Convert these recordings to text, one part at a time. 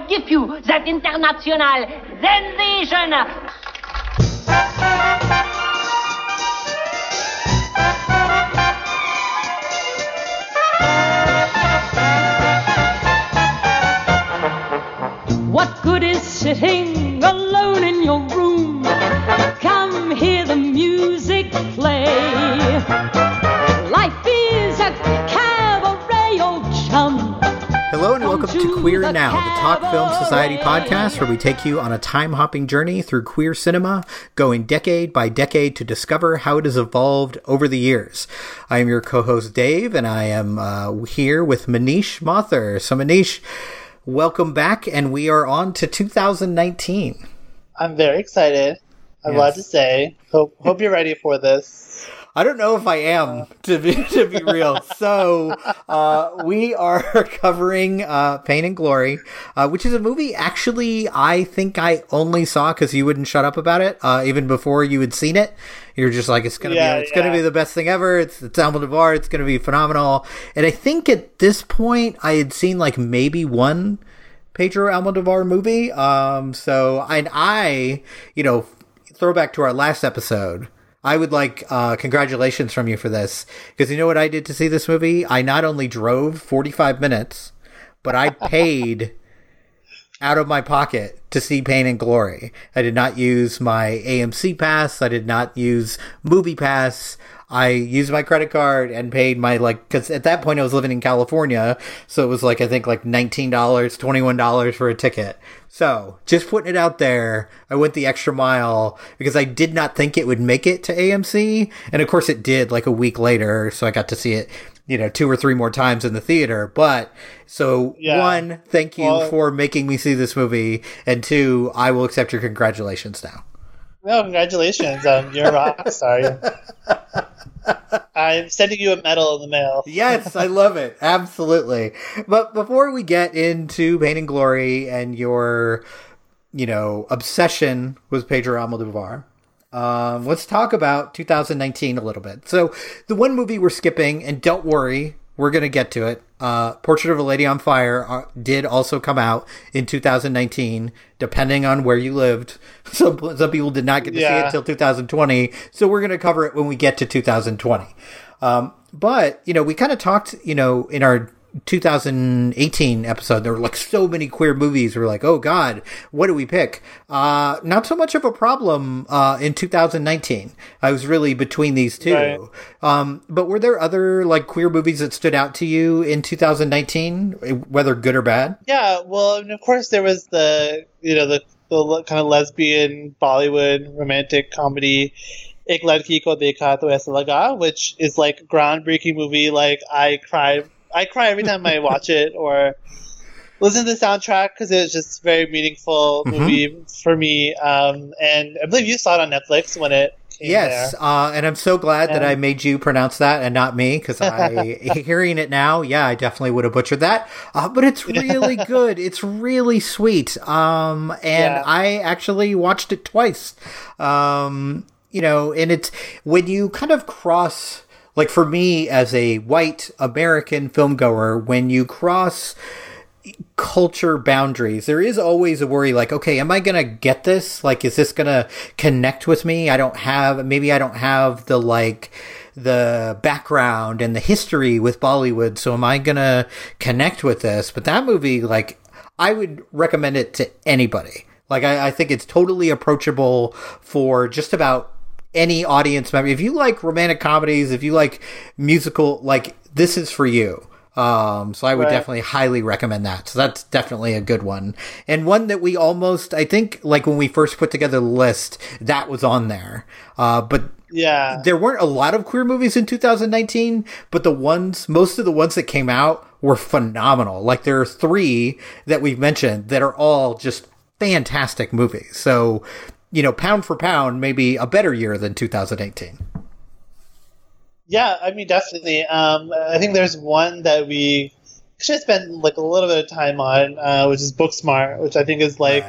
I give you that international sensation. What good is sitting alone in your room? Come hear the music play. Queer Now, the Talk Film Society podcast, where we take you on a time hopping journey through queer cinema, going decade by decade to discover how it has evolved over the years. I am your co host Dave, and I am uh, here with Manish Mathur. So, Manish, welcome back, and we are on to 2019. I'm very excited. I'm a lot Yes. to say. Hope hope you're ready for this. I don't know if I am to be to be real. So uh, we are covering uh, Pain and Glory, uh, which is a movie. Actually, I think I only saw because you wouldn't shut up about it, uh, even before you had seen it. You're just like, it's gonna Yeah, be, it's gonna be the best thing ever. It's it's Almodovar. It's gonna be phenomenal. And I think at this point, I had seen like maybe one Pedro Almodovar movie. Um, so and I, you know, throwback to our last episode. I would like uh, congratulations from you for this because you know what I did to see this movie. I not only drove forty five minutes, but I paid out of my pocket to see Pain and Glory. I did not use my AMC pass. I did not use Movie Pass. I used my credit card and paid my like because at that point I was living in California, so it was like I think like nineteen dollars, twenty one dollars for a ticket. So just putting it out there, I went the extra mile because I did not think it would make it to AMC, and of course it did. Like a week later, so I got to see it, you know, two or three more times in the theater. But so Yeah. one, thank you Well- for making me see this movie, and two, I will accept your congratulations now. No, congratulations. Um, you're a rock star. I'm sending you a medal in the mail. Yes, I love it. Absolutely. But before we get into Pain and Glory and your, you know, obsession with Pedro Almodovar, um, let's talk about 2019 a little bit. So, the one movie we're skipping, and don't worry, we're going to get to it. Uh, Portrait of a Lady on Fire uh, did also come out in 2019, depending on where you lived. Some, some people did not get to see it till 2020, so we're going to cover it when we get to 2020. Um, but you know, we kind of talked, you know, in our 2018 episode, there were like so many queer movies. We are like, oh god, what do we pick? Uh, not so much of a problem uh, in 2019. I was really between these two. Right. Um, but were there other like queer movies that stood out to you in 2019, whether good or bad? Yeah, well, and of course there was the you know the the kind of lesbian Bollywood romantic comedy Ek Ladki Ko Dekha Toh Aisa Laga, which is like a groundbreaking movie. Like I cry, I cry every time I watch it or listen to the soundtrack because it was just a very meaningful Mhm. movie for me. Um, and I believe you saw it on Netflix when it Yes, uh, and I'm so glad that I made you pronounce that and not me because I, hearing it now, yeah, I definitely would have butchered that. Uh, but it's really good. It's really sweet. Um, and Yeah. I actually watched it twice. Um, you know, and it's when you kind of cross, like for me as a white American film goer, when you cross culture boundaries. There is always a worry like, okay, am I to get this? Like, is this to connect with me? I don't have, maybe I don't have the like, the background and the history with Bollywood. So am I to connect with this? But that movie, like, I would recommend it to anybody. Like, I, I think it's totally approachable for just about any audience member. If you like romantic comedies, if you like musical, like, this is for you. Um, so I would Right. definitely highly recommend that. So that's definitely a good one. And one that we almost, I think, like when we first put together the list, that was on there. Uh, but Yeah. there weren't a lot of queer movies in 2019, but the ones, most of the ones that came out were phenomenal. Like there are three that we've mentioned that are all just fantastic movies. So, you know, pound for pound, maybe a better year than 2018. Yeah, I mean, definitely. Um, I think there's one that we should spend like a little bit of time on, uh, which is Booksmart, which I think is like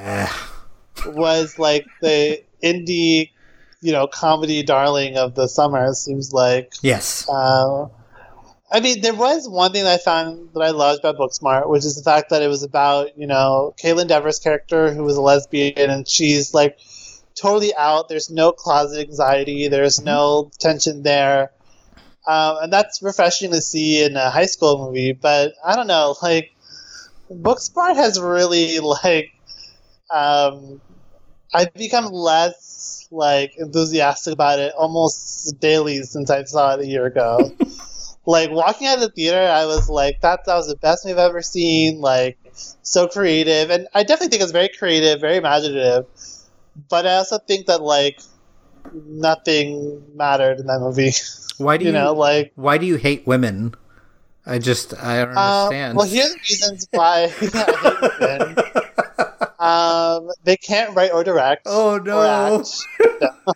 was like the indie, you know, comedy darling of the summer. It seems like. Yes. Uh, I mean, there was one thing that I found that I loved about Booksmart, which is the fact that it was about, you know, Kaitlyn Dever's character who was a lesbian and she's like totally out. There's no closet anxiety. There's no tension there. Um, and that's refreshing to see in a high school movie. But I don't know, like, Booksmart has really, like, um, I've become less, like, enthusiastic about it almost daily since I saw it a year ago. like walking out of the theater, I was like, that that was the best movie I've ever seen. Like, so creative, and I definitely think it's very creative, very imaginative. But I also think that like nothing mattered in that movie. Why do you, you know, like why do you hate women? I just I don't uh, understand. well, here's the reasons why I hate women. Um, they can't write or direct. Oh no! No,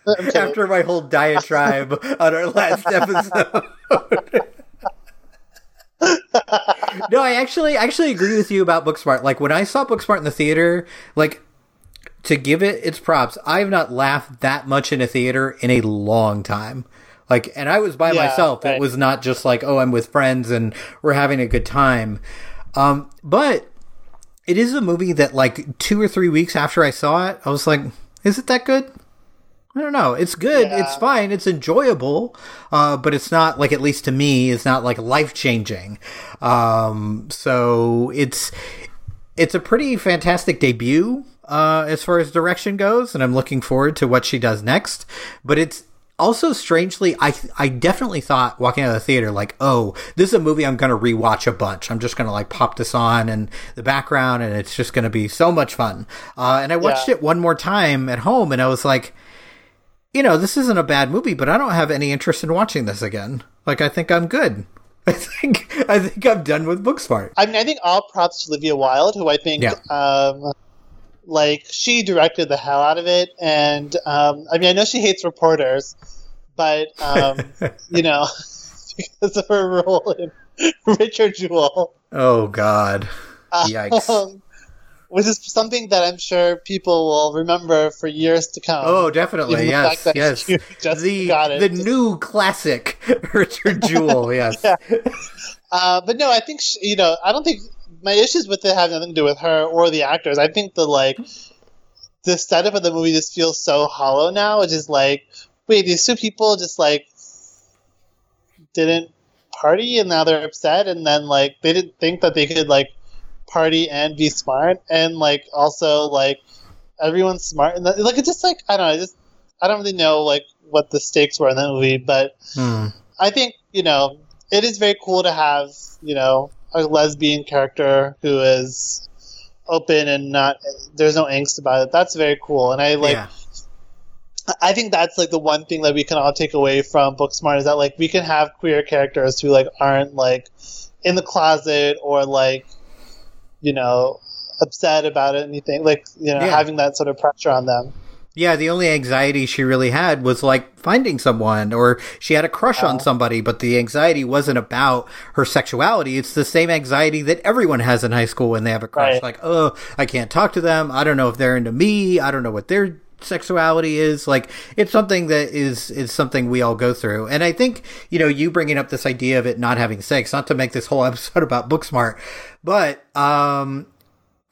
I'm. After my whole diatribe on our last episode. no, I actually actually agree with you about Booksmart. Like when I saw Booksmart in the theater, like to give it its props, I have not laughed that much in a theater in a long time. Like, and I was by Yeah, myself. It was not just like, oh, I'm with friends and we're having a good time. Um, but it is a movie that, like, two or three weeks after I saw it, I was like, is it that good? I don't know. It's good. Yeah. It's fine. It's enjoyable. Uh, but it's not like, at least to me, it's not like life changing. Um, so it's, it's a pretty fantastic debut, uh, as far as direction goes. And I'm looking forward to what she does next. But it's, also strangely i i definitely thought walking out of the theater like oh this is a movie i'm gonna rewatch a bunch i'm just gonna like pop this on and the background and it's just gonna be so much fun uh, and i watched Yeah. it one more time at home and i was like you know this isn't a bad movie but i don't have any interest in watching this again like i think i'm good i think i think i'm done with booksmart I mean, I think all props to Olivia Wilde, who I think, Yeah. um, like, she directed the hell out of it. And, um, I mean, I know she hates reporters, but, um, you know, because of her role in Richard Jewell, oh god Yikes. um, which is something that I'm sure people will remember for years to come. Oh, definitely. The Yes. Yes. just the got it. the new classic Richard Jewell. Yes. Yeah. Uh, but no, I think sh you know, I don't think my issues with it have nothing to do with her or the actors. I think the like the setup of the movie just feels so hollow now, which is like, wait, these two people just like didn't party and now they're upset, and then like they didn't think that they could like party and be smart, and like also like everyone's smart, and that, like it's just like I don't know, I just I don't really know like what the stakes were in that movie, but. Hmm. I think you know it is very cool to have you know a lesbian character who is open and not there's no angst about it. That's very cool, and I like. yeah. I think that's like the one thing that we can all take away from Booksmart is that like we can have queer characters who like aren't like in the closet or like you know upset about anything like you know Yeah. having that sort of pressure on them. Yeah, the only anxiety she really had was like finding someone or she had a crush Uh-huh. on somebody, but the anxiety wasn't about her sexuality. It's the same anxiety that everyone has in high school when they have a crush. Right. Like, oh, I can't talk to them. I don't know if they're into me. I don't know what their sexuality is. Like, it's something that is, is something we all go through. And I think, you know, you bringing up this idea of it not having sex, not to make this whole episode about Booksmart, but, um,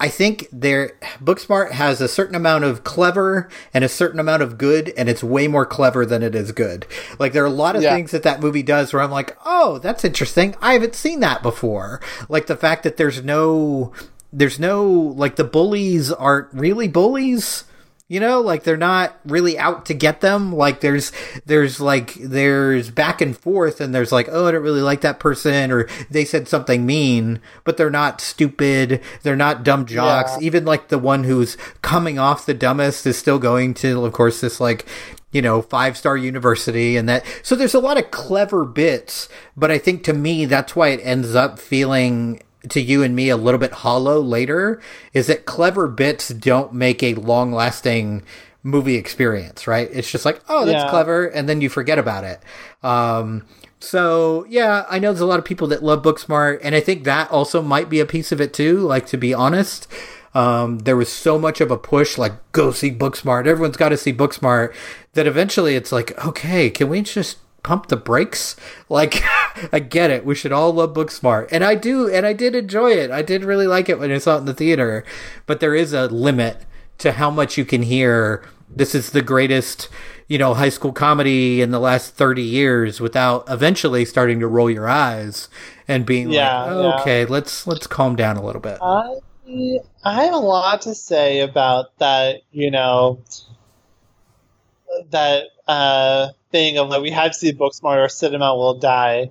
I think their Booksmart has a certain amount of clever and a certain amount of good, and it's way more clever than it is good. Like there are a lot of Yeah. things that that movie does where I'm like, oh, that's interesting. I haven't seen that before. Like the fact that there's no, there's no like the bullies aren't really bullies. You know, like they're not really out to get them. Like there's there's like there's back and forth and there's like, oh, I don't really like that person or they said something mean, but they're not stupid. They're not dumb jocks. Yeah. Even like the one who's coming off the dumbest is still going to of course this like you know, five star university and that. So there's a lot of clever bits, but I think to me, that's why it ends up feeling to you and me a little bit hollow later is that clever bits don't make a long lasting movie experience, right? It's just like, oh, that's Yeah. clever. And then you forget about it. Um, so yeah, I know there's a lot of people that love Booksmart, and I think that also might be a piece of it too. Like to be honest, um, there was so much of a push, like go see Booksmart. Everyone's got to see Booksmart. That eventually it's like, okay, can we just pump the brakes. Like, I get it. We should all love Booksmart, and I do, and I did enjoy it. I did really like it when I saw it in the theater, but there is a limit to how much you can hear. This is the greatest, you know, high school comedy in the last thirty years, without eventually starting to roll your eyes and being Yeah, like, oh, okay, let's let's calm down a little bit. I, I have a lot to say about that, you know, that uh, thing of like we have to see Booksmart or cinema will die.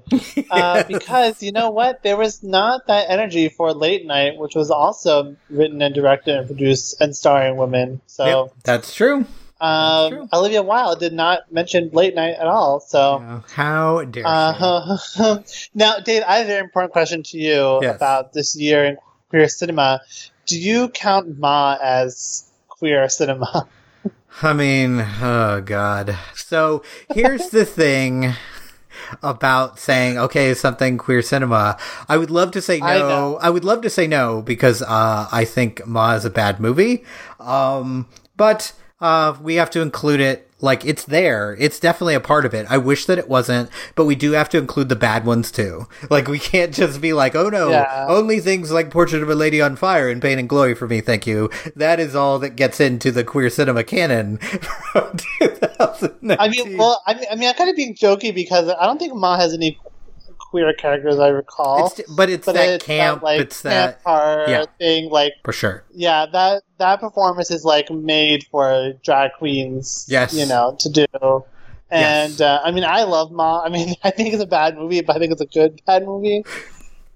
Uh, because you know what? There was not that energy for Late Night, which was also written and directed and produced and starring women. So Yep, that's true. um, true. Olivia Wilde did not mention Late Night at all. So. Uh, how dare? Uh, now, Dave, I have a very important question to you Yes. about this year in queer cinema. Do you count Ma as queer cinema? I mean, oh god. So here's the thing about saying okay, something queer cinema. I would love to say no. know. I, would love to say no because uh, I think Ma is a bad movie. Um, but uh, we have to include it. Like it's there. It's definitely a part of it. I wish that it wasn't, but we do have to include the bad ones too. Like we can't just be like, oh no, Yeah. only things like Portrait of a Lady on Fire and Pain and Glory for me, thank you. That is all that gets into the queer cinema canon from I mean, well, I mean, I mean, I'm kind of being jokey because I don't think Ma has any queer characters I recall. It's, but it's but that it's camp. that, like it's that camp yeah. thing. Like, for sure. yeah, that that performance is like made for drag queens. Yes. you know, to do. And Yes. uh, I mean, I love Ma. I mean, I think it's a bad movie, but I think it's a good bad movie.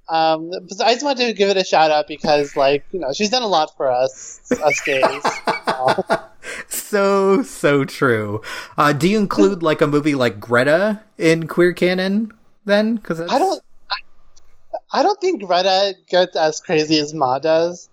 Um, but I just wanted to give it a shout out because, like, you know, she's done a lot for us, us gays. So so true. Uh, do you include like a movie like Greta in queer canon then? Because I don't. I, I don't think Greta gets as crazy as Ma does.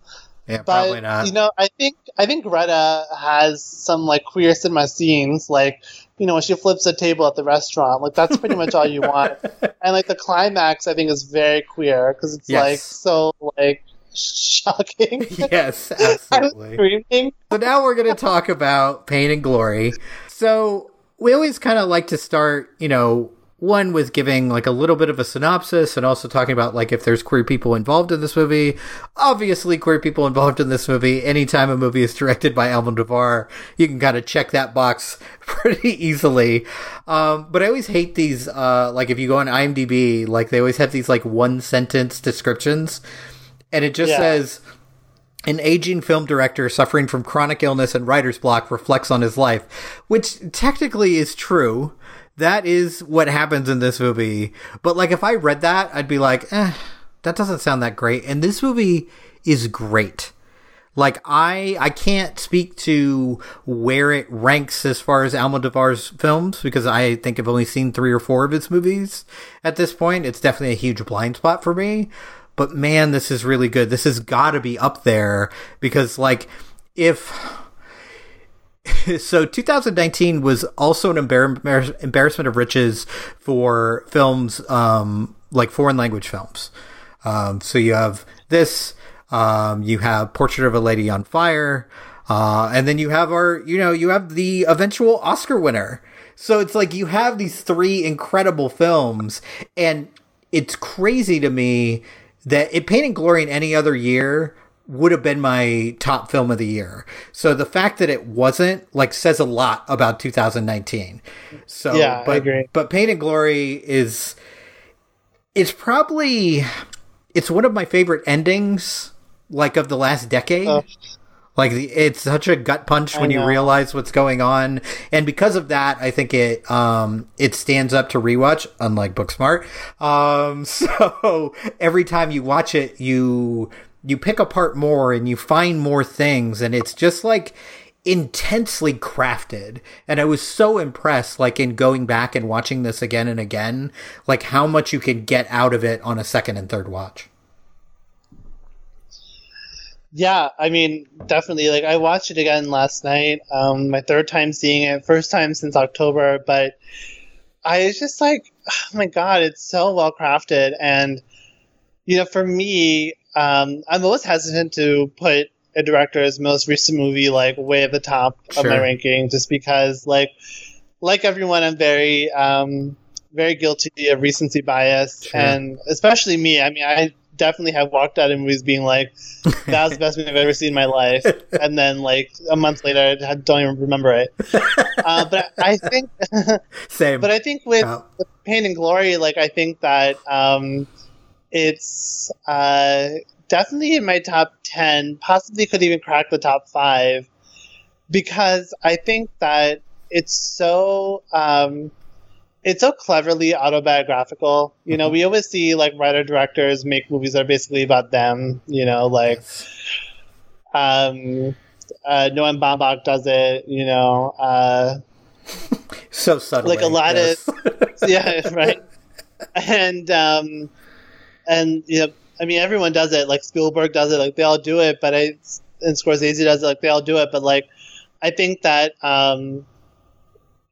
Yeah, but probably not. you know i think i think greta has some like queer cinema scenes like you know when she flips a table at the restaurant like that's pretty much all you want and like the climax i think is very queer because it's Yes. like so like shocking yes, i was absolutely. So now we're going to talk about Pain and Glory. So we always kind of like to start, you know, one with giving like a little bit of a synopsis and also talking about like if there's queer people involved in this movie. Obviously, queer people involved in this movie. Anytime a movie is directed by Almodovar, you can kind of check that box pretty easily. Um, but I always hate these, uh, like if you go on IMDb, like they always have these like one sentence descriptions. And it just Yeah. says, an aging film director suffering from chronic illness and writer's block reflects on his life, which technically is true. That is what happens in this movie. But like if I read that, I'd be like, eh, that doesn't sound that great. And this movie is great. Like I I can't speak to where it ranks as far as Almodovar's films because I think I've only seen 3 or 4 of his movies at this point. It's definitely a huge blind spot for me. But man, this is really good. This has got to be up there because like if so 2019 was also an embar- embarrassment of riches for films um, like foreign language films. Um, so you have this, um, you have Portrait of a Lady on Fire, uh, and then you have our, you know, you have the eventual Oscar winner. So it's like you have these three incredible films, and it's crazy to me that it Pain and Glory in any other year would have been my top film of the year. So the fact that it wasn't like says a lot about 2019. So Yeah, I but, agree. But Pain and Glory is it's probably it's one of my favorite endings like of the last decade. Oh. Like the, it's such a gut punch when you realize what's going on, and because of that, I think it um it stands up to rewatch. Unlike Booksmart, um, so every time you watch it, you you pick apart more and you find more things, and it's just like intensely crafted and i was so impressed like in going back and watching this again and again like how much you can get out of it on a second and third watch Yeah, I mean, definitely. Like, I watched it again last night. Um, my third time seeing it, first time since October. But I was just like, oh my god, it's so well crafted. And you know, for me, um, I'm most hesitant to put a director's most recent movie like way at the top of my ranking, just because, like, like everyone, I'm very um, very guilty of recency bias, Sure. and especially me. I mean, I definitely have walked out of movies being like, "That was the best movie I've ever seen in my life," and then like a month later, I don't even remember it. Uh, but I think, Same. but I think with, with Pain and Glory, like I think that um, it's uh, definitely in my top ten. Possibly could even crack the top five because I think that it's so um, it's so cleverly autobiographical. You know, we always see like writer directors make movies that are basically about them. You know, like um, uh, Noah Baumbach does it. You know, uh, so subtle. like a lot of yeah, right. And um, and you know, I mean, everyone does it. Like Spielberg does it. Like they all do it. But I and Scorsese does it. Like they all do it. But like, I think that um,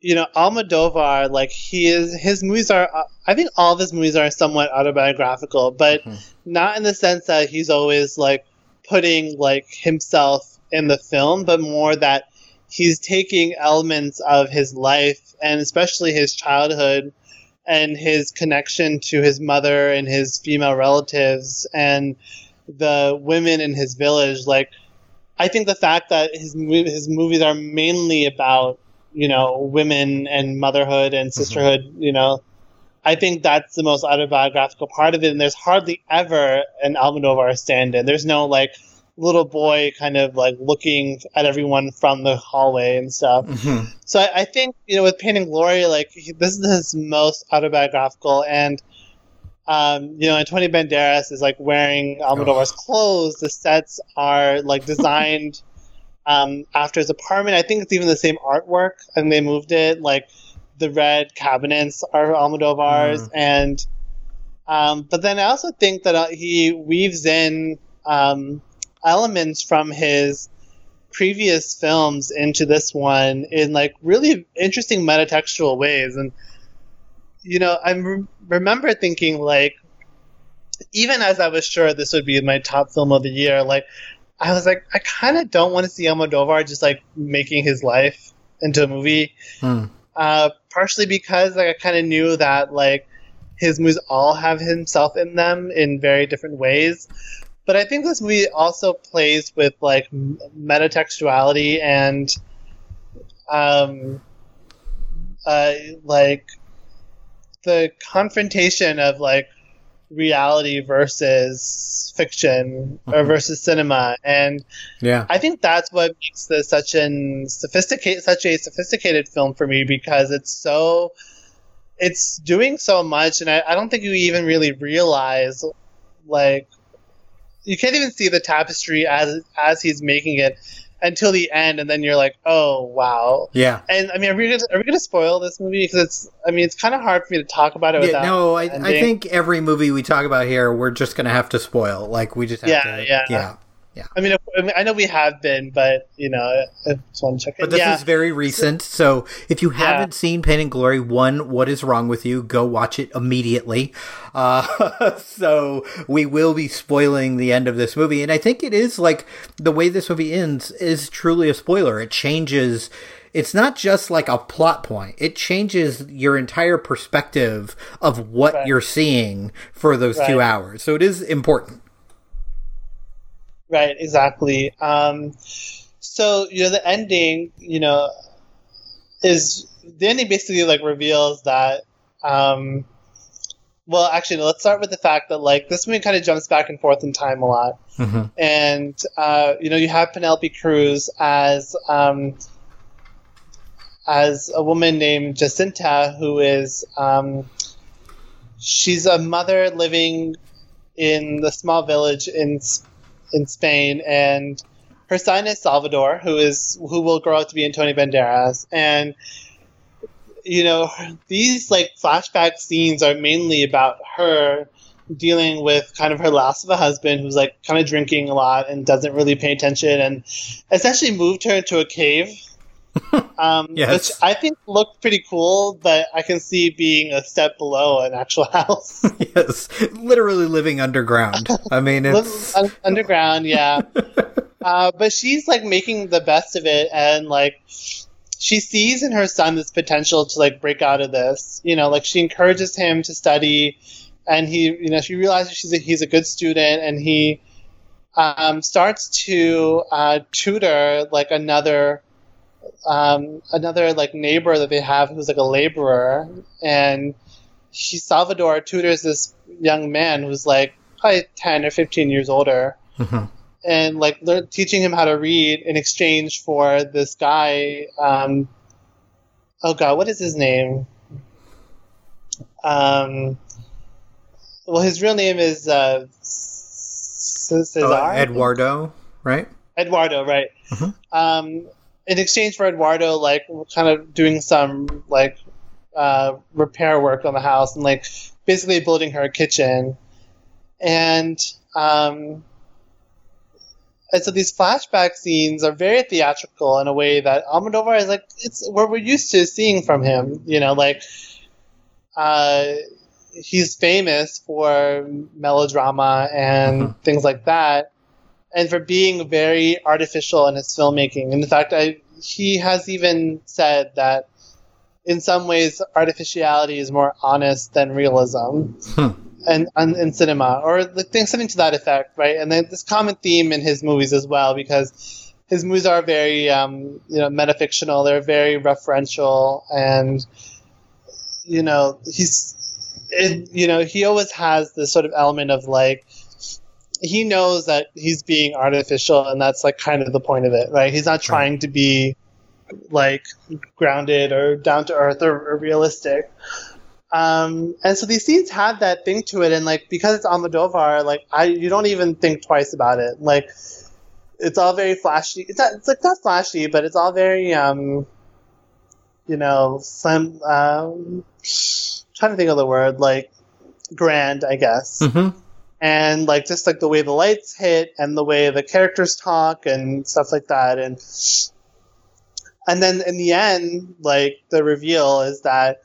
you know, Almodovar, like he is, his movies are. uh, I think all of his movies are somewhat autobiographical, but not in the sense that he's always like putting like himself in the film, but more that he's taking elements of his life and especially his childhood and his connection to his mother and his female relatives and the women in his village like i think the fact that his his movies are mainly about you know women and motherhood and mm-hmm. sisterhood you know i think that's the most autobiographical part of it. And there's hardly ever an almodovar stand-in. There's no like little boy kind of like looking at everyone from the hallway and stuff Mhm. so I, I think you know with Pain and Glory, like he, this is his most autobiographical, and um, you know, Antonio Banderas is like wearing Almodovar's clothes. The sets are like designed um, after his apartment. I think it's even the same artwork, and they moved it. Like the red cabinets are Almodovar's, and um, but then I also think that uh, he weaves in um, elements from his previous films into this one in like really interesting metatextual ways. And you know i re- remember thinking like even as i was sure this would be my top film of the year like i was like i kind of don't want to see almodovar just like making his life into a movie. Hmm. uh, partially because like i kind of knew that like his movies all have himself in them in very different ways but I think this movie also plays with like metatextuality and um, uh, like the confrontation of like reality versus fiction or Mhm. versus cinema and Yeah. I think that's what makes this such an sophisticated, such a sophisticated film for me because it's so, it's doing so much, and I, I don't think you even really realize, like, you can't even see the tapestry as as he's making it until the end, and then you're like, oh wow. Yeah. And I mean, are we gonna, are we gonna spoil this movie? Because it's, I mean, it's kind of hard for me to talk about it Yeah, without. no, I, I think every movie we talk about here, we're just going to have to spoil. Like, we just have Yeah, to. yeah. Yeah. I mean, if, I mean, I know we have been, but you know, I just want to check it. But this yeah. is very recent, so if you haven't seen Pain and Glory, one, what is wrong with you? Go watch it immediately. Uh, so we will be spoiling the end of this movie, and I think it is like the way this movie ends is truly a spoiler. It changes. It's not just like a plot point; it changes your entire perspective of what Right. you're seeing for those two hours. So it is important. Right, exactly. Um, so you know, the ending, you know, is the ending basically like reveals that. Um, well, actually, no, let's start with the fact that like this movie kind of jumps back and forth in time a lot, Mhm. and uh, you know, you have Penelope Cruz as um, as a woman named Jacinta who is um, she's a mother living in the small village in in Spain, and her son is Salvador, who is who will grow up to be Antonio Banderas, and you know these like flashback scenes are mainly about her dealing with kind of her loss of a husband who's like kind of drinking a lot and doesn't really pay attention and essentially moved her into a cave um, Yes. which i think looked pretty cool but i can see being a step below an actual house yes, literally living underground. I mean, it's underground, yeah. uh, but she's like making the best of it, and like she sees in her son this potential to like break out of this. You know, like she encourages him to study, and he, you know, she realizes she's a, he's a good student, and he um, starts to uh, tutor like another um, another like neighbor that they have who's like a laborer, and she Salvador tutors this young man who's like probably ten or fifteen years older, Mhm. and like they're teaching him how to read in exchange for this guy. Um, oh God, what is his name? Um, well, his real name is uh, Cesar. Oh, Eduardo, right? Eduardo, right? Mhm. Um, in exchange for Eduardo, like kind of doing some like uh, repair work on the house and like basically building her a kitchen, and um, and so these flashback scenes are very theatrical in a way that Almodovar is like it's what we're used to seeing from him. You know, like uh, he's famous for melodrama and Mhm. things like that and for being very artificial in his filmmaking. And in fact, I, he has even said that in some ways, artificiality is more honest than realism. Hmm. And, and in cinema, or like think something to that effect, right? And then this common theme in his movies as well, because his movies are very, um, you know, metafictional. They're very referential, and you know, he's, it, you know, he always has this sort of element of like, he knows that he's being artificial and that's like kind of the point of it right? He's not trying to be like grounded or down to earth or, or realistic. Um, and so these scenes have that thing to it and like because it's Almodovar like I you don't even think twice about it. Like it's all very flashy. It's not, it's like not flashy but it's all very um you know some um trying to think of the word like grand I guess. Mm-hmm. And like just like the way the lights hit and the way the characters talk and stuff like that and and then in the end like the reveal is that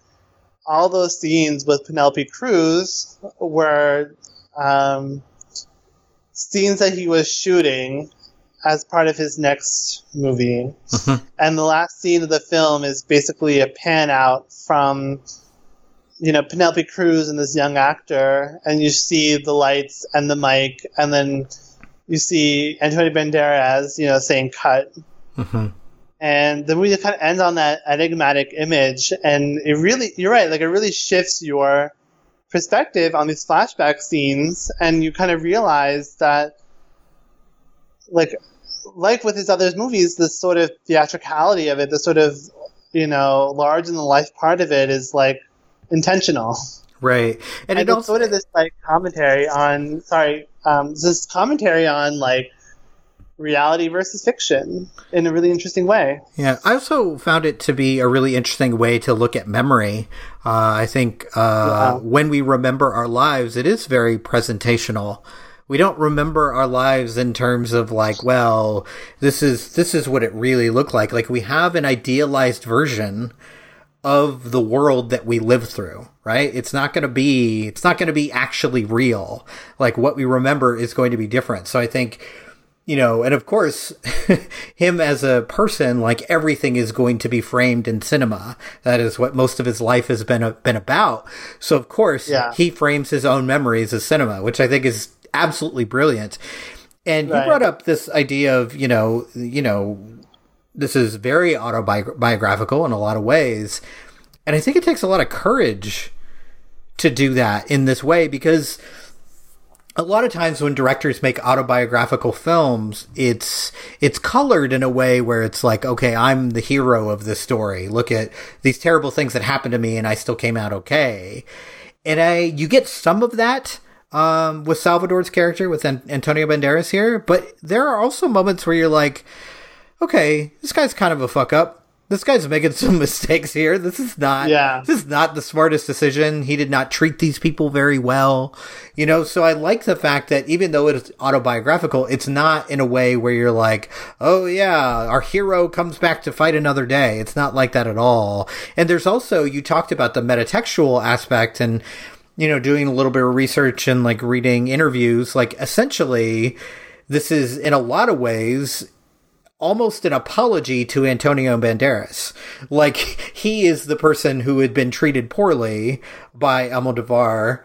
all those scenes with Penelope Cruz were um, scenes that he was shooting as part of his next movie Mhm. and the last scene of the film is basically a pan out from you know Penelope Cruz and this young actor, and you see the lights and the mic, and then you see Antonio Banderas, you know, saying "cut," Mm-hmm. and the movie kind of ends on that enigmatic image, and it really, you're right, like it really shifts your perspective on these flashback scenes, and you kind of realize that, like, like with his other movies, this sort of theatricality of it, the sort of you know large in the life part of it is like intentional. Right, and, And, it it's also sort of this like commentary on sorry, um, this commentary on like reality versus fiction in a really interesting way. Yeah, I also found it to be a really interesting way to look at memory. Uh, I think uh, Yeah. when we remember our lives, it is very presentational. We don't remember our lives in terms of like, well, this is this is what it really looked like. Like we have an idealized version of the world that we live through, right? It's not going to be it's not going to be actually real. Like what we remember is going to be different. So I think you know, and of course, him as a person, like everything is going to be framed in cinema. That is what most of his life has been been about. So of course, Yeah. he frames his own memories as cinema, which I think is absolutely brilliant. And Right. you brought up this idea of, you know, you know, this is very autobiographical in a lot of ways. And I think it takes a lot of courage to do that in this way because a lot of times when directors make autobiographical films, it's it's colored in a way where it's like, okay, I'm the hero of this story. Look at these terrible things that happened to me, and I still came out okay. And I, you get some of that um, with Salvador's character with An- Antonio Banderas here, but there are also moments where you're like, okay, this guy's kind of a fuck up. This guy's making some mistakes here. This is not, Yeah. this is not the smartest decision. He did not treat these people very well, you know. So I like the fact that even though it's autobiographical, it's not in a way where you're like, oh yeah, our hero comes back to fight another day. It's not like that at all. And there's also you talked about the metatextual aspect and you know doing a little bit of research and like reading interviews. Like essentially, this is in a lot of ways almost an apology to Antonio Banderas. Like he is the person who had been treated poorly by Almodovar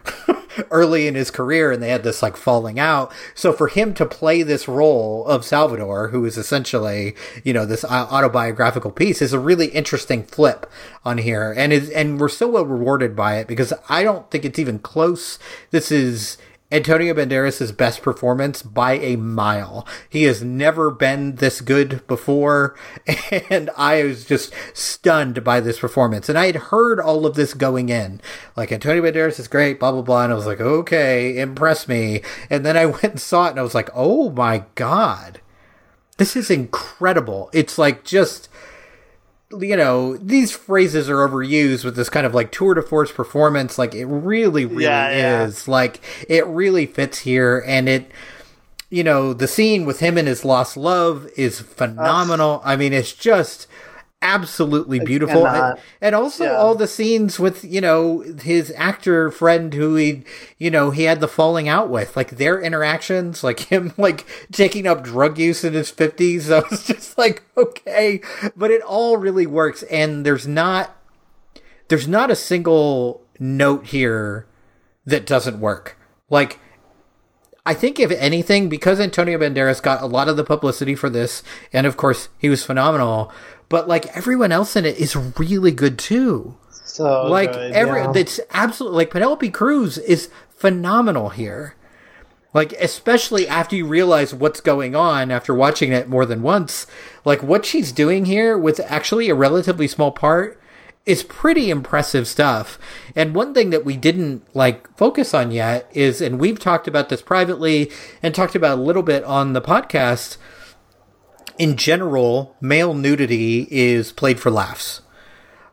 early in his career and they had this like falling out. So for him to play this role of Salvador, who is essentially, you know, this uh, autobiographical piece is a really interesting flip on here. And is, and we're so well rewarded by it because I don't think it's even close. This is, Antonio Banderas' best performance by a mile. He has never been this good before, and I was just stunned by this performance. And I had heard all of this going in. Like, Antonio Banderas is great, blah, blah, blah. And I was like, okay, impress me. And then I went and saw it, and I was like, oh my God. This is incredible. It's like just you know, these phrases are overused with this kind of like tour de force performance. Like it really, really yeah, is. Yeah. Like it really fits here, and it. You know, the scene with him and his lost love is phenomenal. I mean, it's just absolutely beautiful. and, and, also yeah. all the scenes with you know his actor friend who he you know he had the falling out with like their interactions like him like taking up drug use in his 50s i was just like okay. But it all really works. And there's not there's not a single note here that doesn't work. Like I think if anything, because Antonio Banderas got a lot of the publicity for this, and of course he was phenomenal, but like everyone else in it is really good too. So like good, every yeah. it's absolutely like Penelope Cruz is phenomenal here. Like especially after you realize what's going on after watching it more than once, like what she's doing here with actually a relatively small part is pretty impressive stuff. And one thing that we didn't like focus on yet is and we've talked about this privately and talked about a little bit on the podcast in general, male nudity is played for laughs.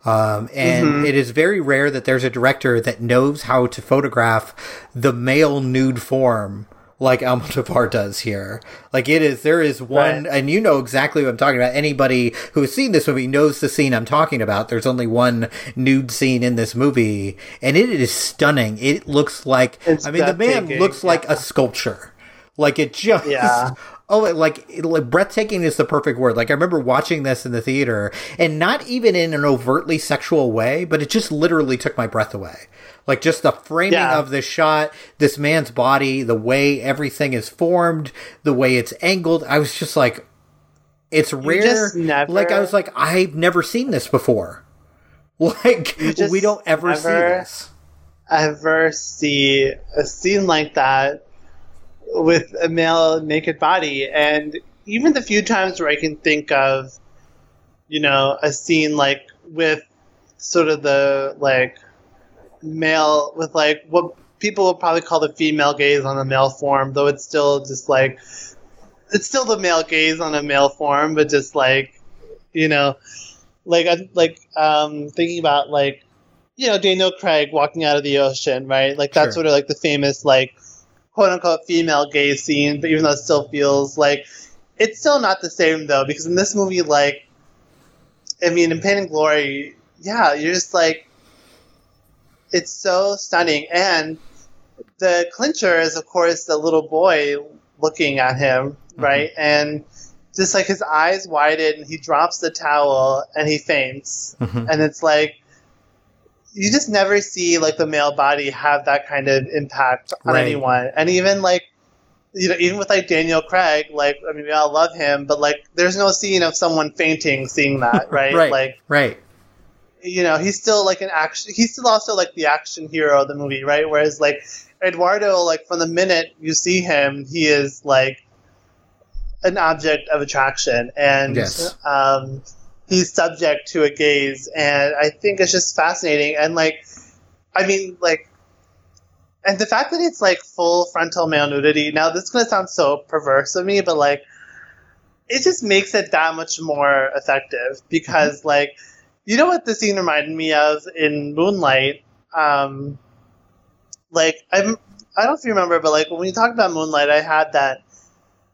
Um, and mm-hmm. it is very rare that there's a director that knows how to photograph the male nude form like Almodovar does here. Like it is, there is one, right. and you know exactly what I'm talking about. Anybody who has seen this movie knows the scene I'm talking about. There's only one nude scene in this movie, and it is stunning. It looks like, it's I mean, the man looks like a sculpture. Like it just, yeah. Oh, like, like breathtaking is the perfect word. Like I remember watching this in the theater, and not even in an overtly sexual way, but it just literally took my breath away. Like just the framing yeah. of this shot, this man's body, the way everything is formed, the way it's angled. I was just like, it's rare. Never, like I was like, I've never seen this before. Like we don't ever see this. Ever see a scene like that with a male naked body. And even the few times where I can think of, you know, a scene like with sort of the like male with like what people would probably call the female gaze on the male form, though it's still just like it's still the male gaze on a male form, but just like you know, like I'm like um thinking about like you know Daniel Craig walking out of the ocean, right? Like that's sure. sort of like the famous like quote unquote female gaze scene, but even though it still feels like it's still not the same though, because in this movie, like, I mean, in Pain and Glory, yeah, you're just like, it's so stunning. And the clincher is, of course, the little boy looking at him, mm-hmm. right? And just like his eyes widen, and he drops the towel and he faints. Mm-hmm. And it's like, you just never see like the male body have that kind of impact on right. anyone. And even like you know, even with like Daniel Craig, like I mean, we all love him, but like, there's no scene of someone fainting seeing that, right? right. Like, right. You know, he's still like an action. He's still also like the action hero of the movie, right? Whereas like Eduardo, like from the minute you see him, he is like an object of attraction, and yes. um, he's subject to a gaze, and I think it's just fascinating. And like, I mean, like, and the fact that it's like full frontal male nudity. Now, this is gonna sound so perverse of me, but like, it just makes it that much more effective because, mm-hmm. like, you know what the scene reminded me of in Moonlight. Um, like, I'm. I don't know if you remember, but like when we talked about Moonlight, I had that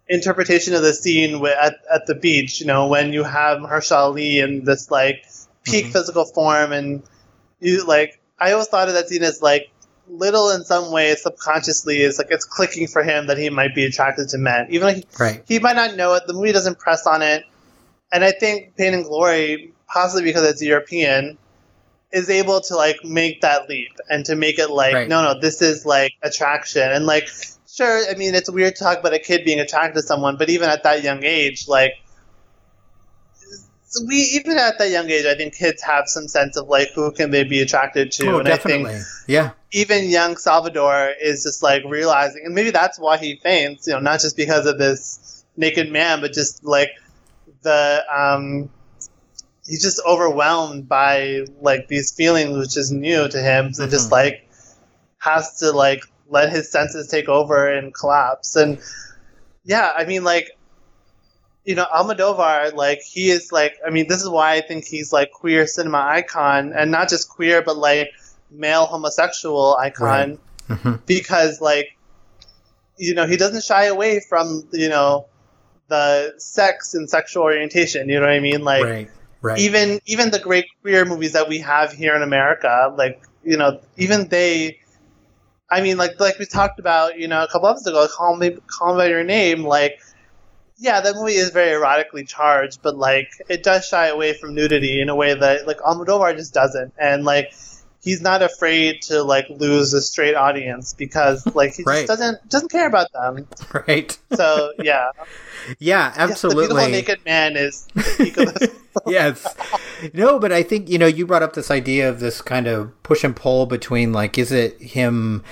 interpretation of the scene with, at, at the beach, you know, when you have Mahershala Ali in this like peak mm-hmm. physical form and you like I always thought of that scene as like little in some way subconsciously is like it's clicking for him that he might be attracted to men. Even like right. he might not know it, the movie doesn't press on it, and I think Pain and Glory, possibly because it's European, is able to like make that leap and to make it like, Right. no, no, this is like attraction and like. Sure, I mean it's weird to talk about a kid being attracted to someone, but even at that young age, like we even at that young age, I think kids have some sense of like who can they be attracted to, oh, and I think definitely. Yeah. even young Salvador is just like realizing, and maybe that's why he faints. You know, not just because of this naked man, but just like the um, he's just overwhelmed by like these feelings, which is new to him. So just Mhm. like has to like let his senses take over and collapse. And yeah, I mean, like you know, Almodovar, like he is like, I mean, this is why I think he's like queer cinema icon, and not just queer, but like male homosexual icon, Mhm. because like, you know, he doesn't shy away from you know the sex and sexual orientation. You know what I mean? Like right. Right. even even the great queer movies that we have here in America, like you know, even they. I mean, like like we talked about, you know, a couple episodes ago, call me call me by your name, like. Yeah, that movie is very erotically charged, but like it does shy away from nudity in a way that like Almodovar just doesn't, and like he's not afraid to like lose a straight audience because like he Right. just doesn't doesn't care about them. right. So yeah, Yeah, Yes, the absolutely. beautiful naked man is the peak of the yes. No, but I think, you know, you brought up this idea of this kind of push and pull between like, is it him,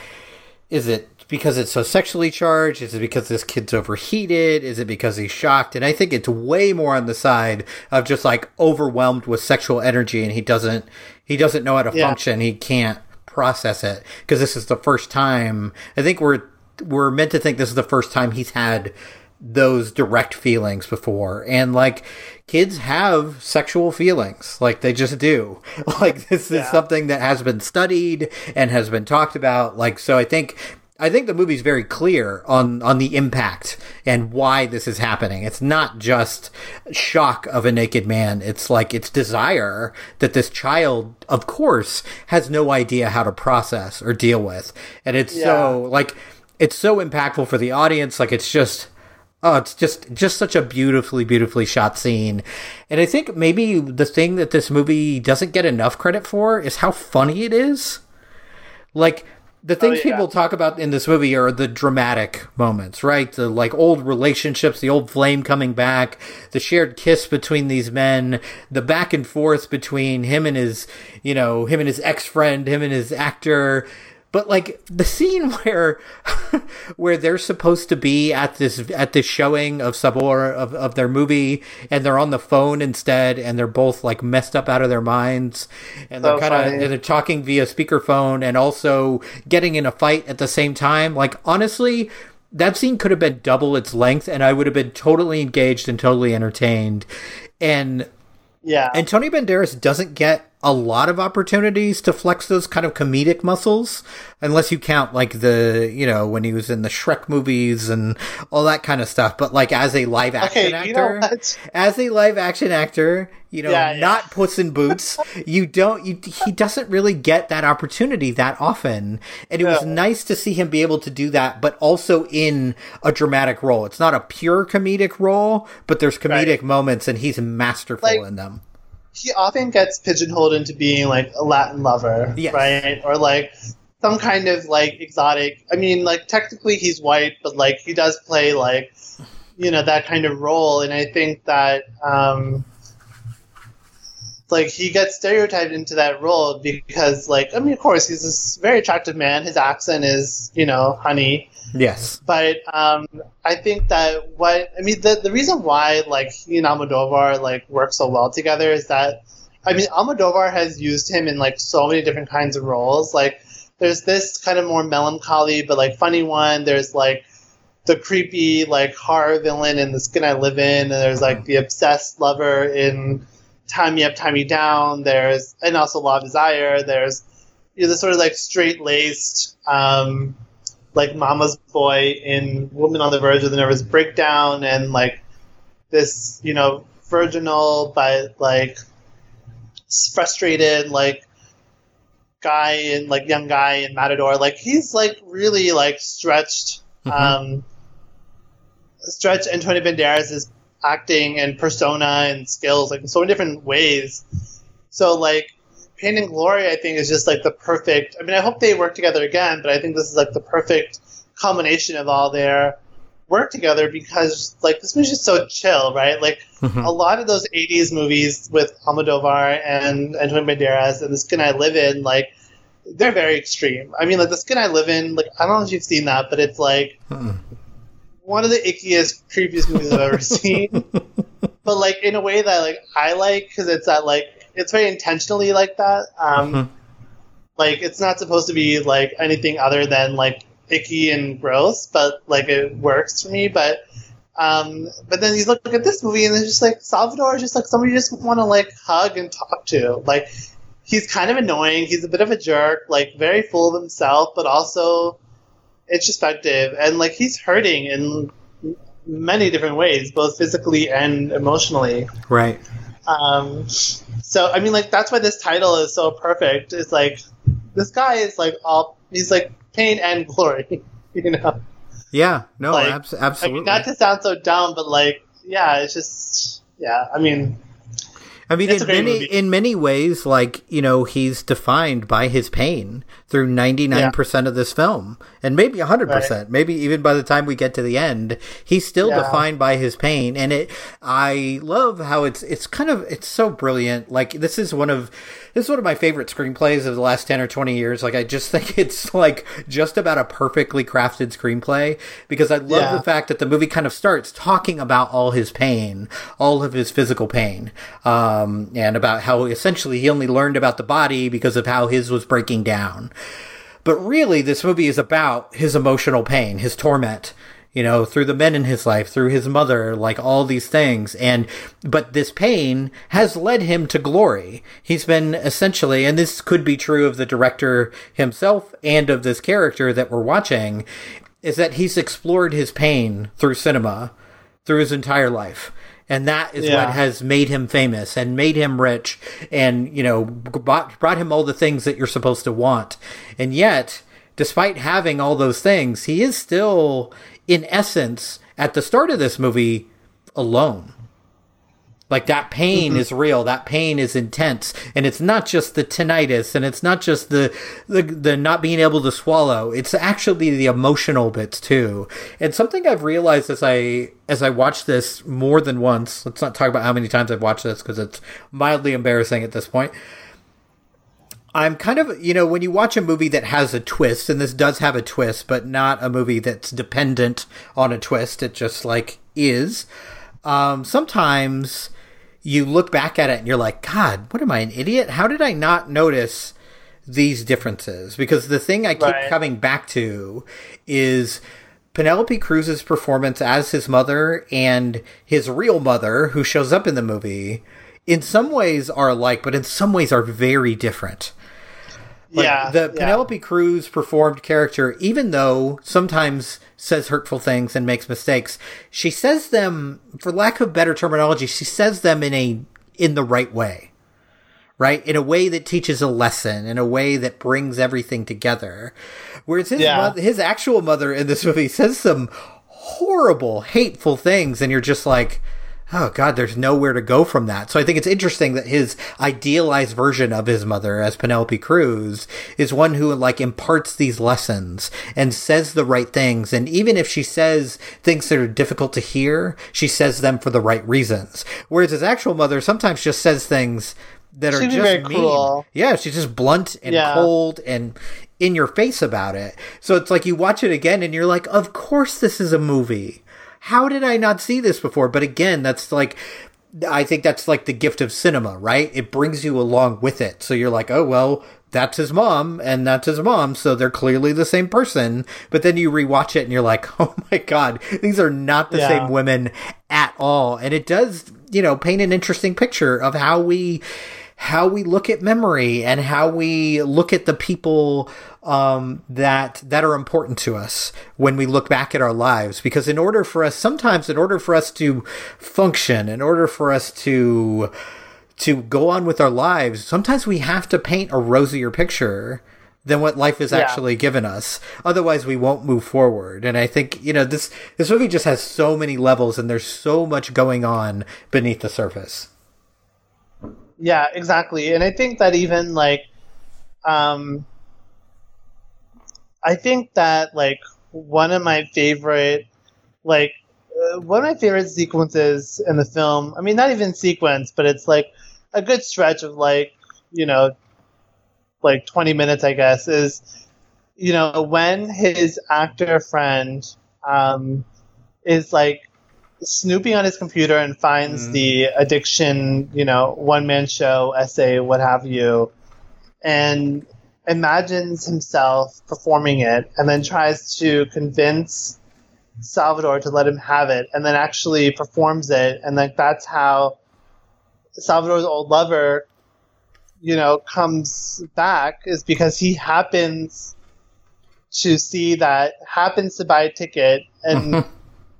is it because it's so sexually charged? Is it because this kid's overheated? Is it because he's shocked? And I think it's way more on the side of just like overwhelmed with sexual energy and he doesn't, he doesn't know how to Yeah. function. He can't process it because this is the first time, I think we're, we're meant to think this is the first time he's had those direct feelings before and like kids have sexual feelings like they just do like this is something that has been studied and has been talked about like so i think i think the movie's very clear on on the impact and why this is happening. It's not just shock of a naked man. It's like it's desire that this child of course has no idea how to process or deal with. And it's so like it's so impactful for the audience. Like it's just Oh, it's just just such a beautifully beautifully shot scene. And I think maybe the thing that this movie doesn't get enough credit for is how funny it is. Like the oh, things yeah. people talk about in this movie are the dramatic moments, right? The like old relationships, the old flame coming back, the shared kiss between these men, the back and forth between him and his, you know, him and his ex-friend, him and his actor. But like the scene where where they're supposed to be at this at this showing of Sabor of, of their movie and they're on the phone instead and they're both like messed up out of their minds and they're kind of they're talking via speakerphone and also getting in a fight at the same time. Like honestly, that scene could have been double its length and I would have been totally engaged and totally entertained. And yeah. and Tony Banderas doesn't get a lot of opportunities to flex those kind of comedic muscles, unless you count like the, you know, when he was in the Shrek movies and all that kind of stuff. But like as a live action Okay, you know actor, as a live action actor, you know, Yeah, yeah. not Puss in Boots, you don't, you, he doesn't really get that opportunity that often. And it was nice to see him be able to do that, but also in a dramatic role. It's not a pure comedic role, but there's comedic Right. moments and he's masterful Like- in them. He often gets pigeonholed into being like a Latin lover, Yes. right? Or like some kind of like exotic. I mean, like technically he's white, but like he does play like you know that kind of role, and I think that um, like he gets stereotyped into that role because like I mean, of course he's this very attractive man. His accent is you know honey, Yes. but um, I think that what I mean the the reason why like he and Almodovar like work so well together is that I mean Almodovar has used him in like so many different kinds of roles. Like there's this kind of more melancholy but like funny one. There's like the creepy like horror villain in The Skin I Live In, and there's like the obsessed lover in Tie Me Up, Tie Me Down. There's and also Law of Desire. There's you know, the sort of like straight laced. Um, like mama's boy in Woman on the Verge of the Nervous Breakdown and like this, you know, virginal but like frustrated like guy and like young guy in Matador. Like he's like really like stretched. Mhm. Um stretched and Tony Banderas is acting and persona and skills, like in so many different ways. So like Pain and Glory, I think is just like the perfect. I mean, I hope they work together again, but I think this is like the perfect combination of all their work together because like this movie's just so chill, right? Like Mhm. a lot of those '80s movies with Almodovar and Antonio Banderas and The Skin I Live In, like they're very extreme. I mean, like The Skin I Live In, like I don't know if you've seen that, but it's like Mm-mm. one of the ickiest, creepiest movies I've ever seen. but like in a way that like I like because it's that like it's very intentionally like that. Um, Mhm. Like it's not supposed to be like anything other than like icky and gross, but like it works for me. But um, but then you look, look at this movie and it's just like Salvador is just like somebody you just want to like hug and talk to. Like he's kind of annoying. He's a bit of a jerk. Like very full of himself, but also introspective and like he's hurting in many different ways, both physically and emotionally. Right. Um, so I mean, like that's why this title is so perfect. It's like this guy is like all he's like pain and glory, you know. Yeah. No. Like, abs- I absolutely. mean, not to sound so dumb, but like, yeah, it's just yeah. I mean, I mean, It's in many movie. in many ways, like you know, he's defined by his pain through ninety nine percent of this film, and maybe hundred percent. Maybe even by the time we get to the end, he's still Yeah. defined by his pain. And it, I love how it's it's kind of it's so brilliant. Like this is one of this is one of my favorite screenplays of the last ten or twenty years. Like I just think it's like just about a perfectly crafted screenplay because I love Yeah. the fact that the movie kind of starts talking about all his pain, all of his physical pain, um, and about how essentially he only learned about the body because of how his was breaking down. But really, this movie is about his emotional pain, his torment, you know, through the men in his life, through his mother, like all these things. And, but this pain has led him to glory. He's been essentially, and this could be true of the director himself and of this character that we're watching, is that he's explored his pain through cinema through his entire life. And that is Yeah. what has made him famous and made him rich and, you know, brought, brought him all the things that you're supposed to want. And yet, despite having all those things, he is still, in essence, at the start of this movie, alone. Like that pain mm-hmm. is real. That pain is intense, and it's not just the tinnitus, and it's not just the, the the not being able to swallow. It's actually the emotional bits too. And something I've realized as I as I watch this more than once. Let's not talk about how many times I've watched this because it's mildly embarrassing at this point. I'm kind of, you know, when you watch a movie that has a twist, and this does have a twist, but not a movie that's dependent on a twist, it just like is. Um, sometimes you look back at it and you're like, God, what am I, an idiot? How did I not notice these differences? Because the thing I keep Right. coming back to is Penelope Cruz's performance as his mother and his real mother, who shows up in the movie, in some ways are alike, but in some ways are very different. Like, yeah, the yeah. Penelope Cruz performed character, even though sometimes says hurtful things and makes mistakes, she says them, for lack of better terminology, she says them in a in the right way, right? In a way that teaches a lesson, in a way that brings everything together. Whereas his Yeah. moth- his actual mother in this movie says some horrible, hateful things, and you're just like, oh god, there's nowhere to go from that. So I think it's interesting that his idealized version of his mother as Penelope Cruz is one who like imparts these lessons and says the right things. And even if she says things that are difficult to hear, she says them for the right reasons. Whereas his actual mother sometimes just says things that are just mean. cruel. Yeah, she's just blunt and Yeah. cold and in your face about it. So it's like you watch it again and you're like, of course this is a movie. How did I not see this before? But again, that's like I think that's like the gift of cinema, right? It brings you along with it. So you're like, oh well, that's his mom and that's his mom, so they're clearly the same person. But then you rewatch it and you're like, oh my god, these are not the Yeah. same women at all. And it does, you know, paint an interesting picture of how we how we look at memory and how we look at the people um, that that are important to us when we look back at our lives. Because in order for us, sometimes in order for us to function, in order for us to to go on with our lives, sometimes we have to paint a rosier picture than what life has Yeah. actually given us. Otherwise, we won't move forward. And I think you know this this movie just has so many levels, and there's so much going on beneath the surface. Yeah, exactly. And I think that even like um I think that like one of my favorite like uh, one of my favorite sequences in the film, I mean not even sequence, but it's like a good stretch of like, you know, like 20 minutes I guess is you know when his actor friend um is like snooping on his computer and finds the mm. addiction, you know, one man show, essay, what have you, and imagines himself performing it and then tries to convince Salvador to let him have it and then actually performs it. And like that's how Salvador's old lover, you know, comes back is because he happens to see that, happens to buy a ticket and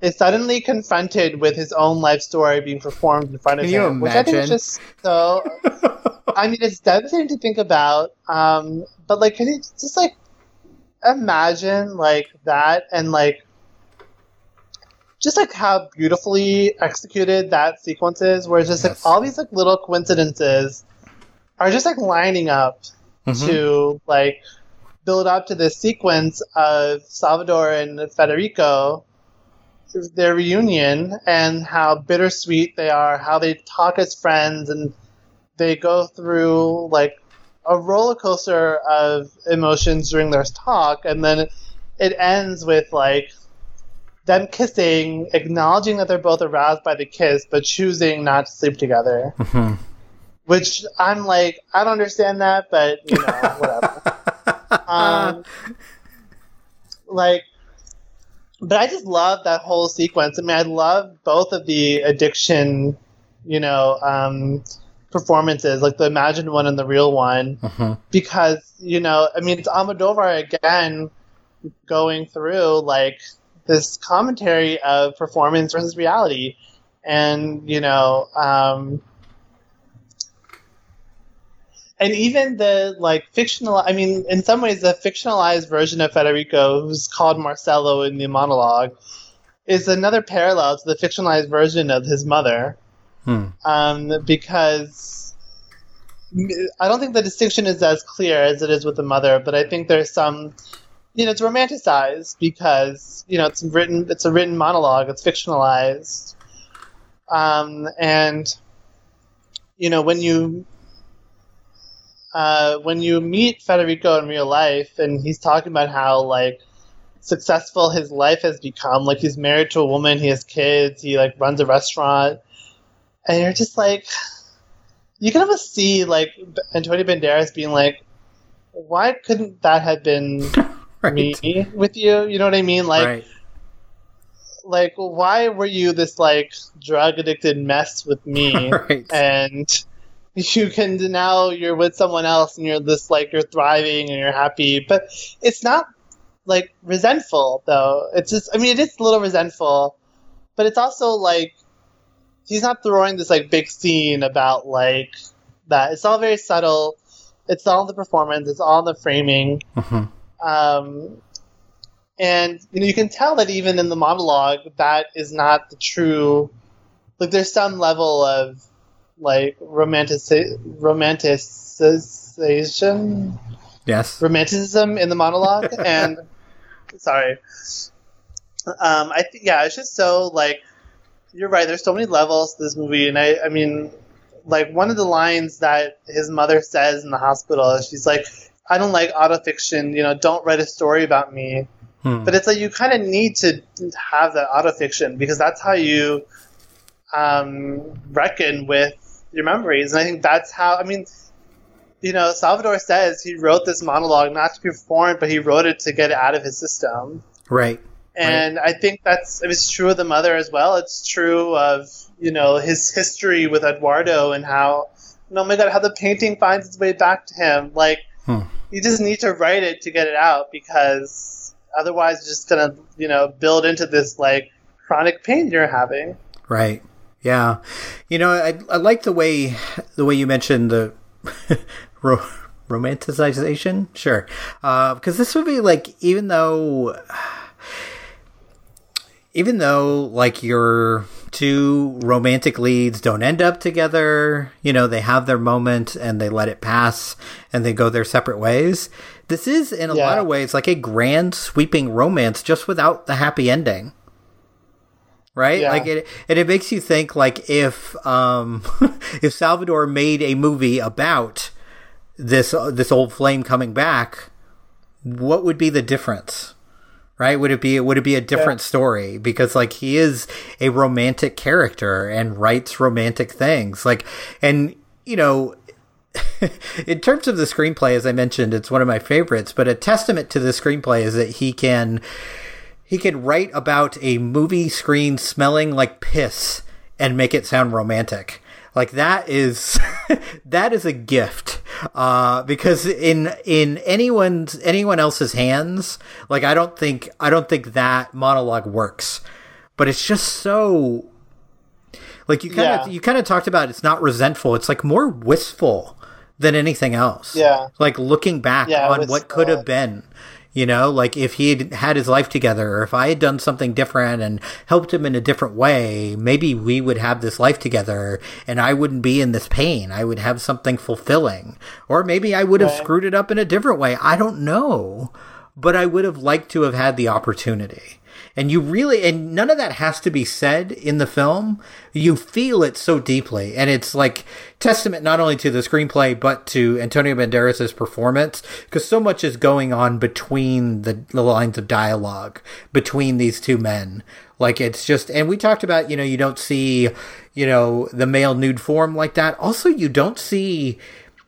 is suddenly confronted with his own life story being performed in front of Can him, which I think is just so. I mean, it's devastating to think about. Um, but like, can you just like imagine like that and like just like how beautifully executed that sequence is, where it's just Yes. like all these like little coincidences are just like lining up Mhm. to like build up to this sequence of Salvador and Federico, their reunion, and how bittersweet they are, how they talk as friends, and they go through like a roller coaster of emotions during their talk, and then it ends with like them kissing, acknowledging that they're both aroused by the kiss, but choosing not to sleep together. Mhm. Which I'm like, I don't understand that, but you know, whatever. um, like, but I just love that whole sequence. I mean, I love both of the addiction, you know, um, performances, like the imagined one and the real one, Mhm. because you know, I mean, it's Almodovar again going through like this commentary of performance versus reality, and you know, um, and even the like fictional i mean in some ways the fictionalized version of federico who's called marcelo in the monologue is another parallel to the fictionalized version of his mother Hmm. um, because i don't think the distinction is as clear as it is with the mother but i think there's some you know it's romanticized because you know it's written it's a written monologue it's fictionalized um, and you know when you uh, when you meet Federico in real life, and he's talking about how like successful his life has become, like he's married to a woman, he has kids, he like runs a restaurant, and you're just like, you can almost see like Antonio Banderas being like, why couldn't that have been Right. me with you? You know what I mean? Like, right. like why were you this like drug addicted mess with me? Right. and you can now you're with someone else and you're this like you're thriving and you're happy. But it's not like resentful though. It's just i mean it is a little resentful but it's also like he's not throwing this like big scene about like that. It's all very subtle. It's all the performance. It's all the framing. Mhm. um, and you know you can tell that even in the monologue that is not the true like there's some level of like romantic romanticization Yes. romanticism in the monologue and sorry um i think yeah it's just so like you're right there's so many levels to this movie and i i mean like one of the lines that his mother says in the hospital is she's like i don't like autofiction you know don't write a story about me Hmm. but it's like you kind of need to have that autofiction because that's how you um, reckon with your memories and i think that's how i mean you know salvador says he wrote this monologue not to be performed but he wrote it to get it out of his system Right. and I think that's it's true of the mother as well. It's true of you know his history with Eduardo and how oh my god how the painting finds its way back to him. Like Hmm. you just need to write it to get it out because otherwise it's just gonna you know build into this like chronic pain you're having. Right. Yeah. You know, I I like the way the way you mentioned the ro- romanticization, sure. Uh, because this movie, like, even though, even though like your two romantic leads don't end up together, you know, they have their moment and they let it pass and they go their separate ways. This is, in a Yeah. lot of ways, like a grand sweeping romance, just without the happy ending right? Yeah. like it and it makes you think like if um if salvador made a movie about this uh, this old flame coming back what would be the difference right? Would it be would it be a different story? Because like he is a romantic character and writes romantic things. Like and you know in terms of the screenplay as i mentioned it's one of my favorites but a testament to the screenplay is that he can he can write about a movie screen smelling like piss and make it sound romantic. Like that is that is a gift. Uh, because in in anyone's anyone else's hands, like I don't think I don't think that monologue works. But it's just so like you kind of Yeah. you kind of talked about it's not resentful, it's like more wistful than anything else. Yeah. Like looking back Yeah, on what could have been. You know, like if he had had his life together, or if I had done something different and helped him in a different way, maybe we would have this life together and I wouldn't be in this pain. I would have something fulfilling. Or maybe I would have screwed it up in a different way. I don't know. But I would have liked to have had the opportunity. And you really, and none of that has to be said in the film. You feel it so deeply. And it's like testament not only to the screenplay, but to Antonio banderas's performance, because so much is going on between the, the lines of dialogue between these two men. Like it's just, and we talked about, you know, you don't see, you know, the male nude form like that. Also, you don't see,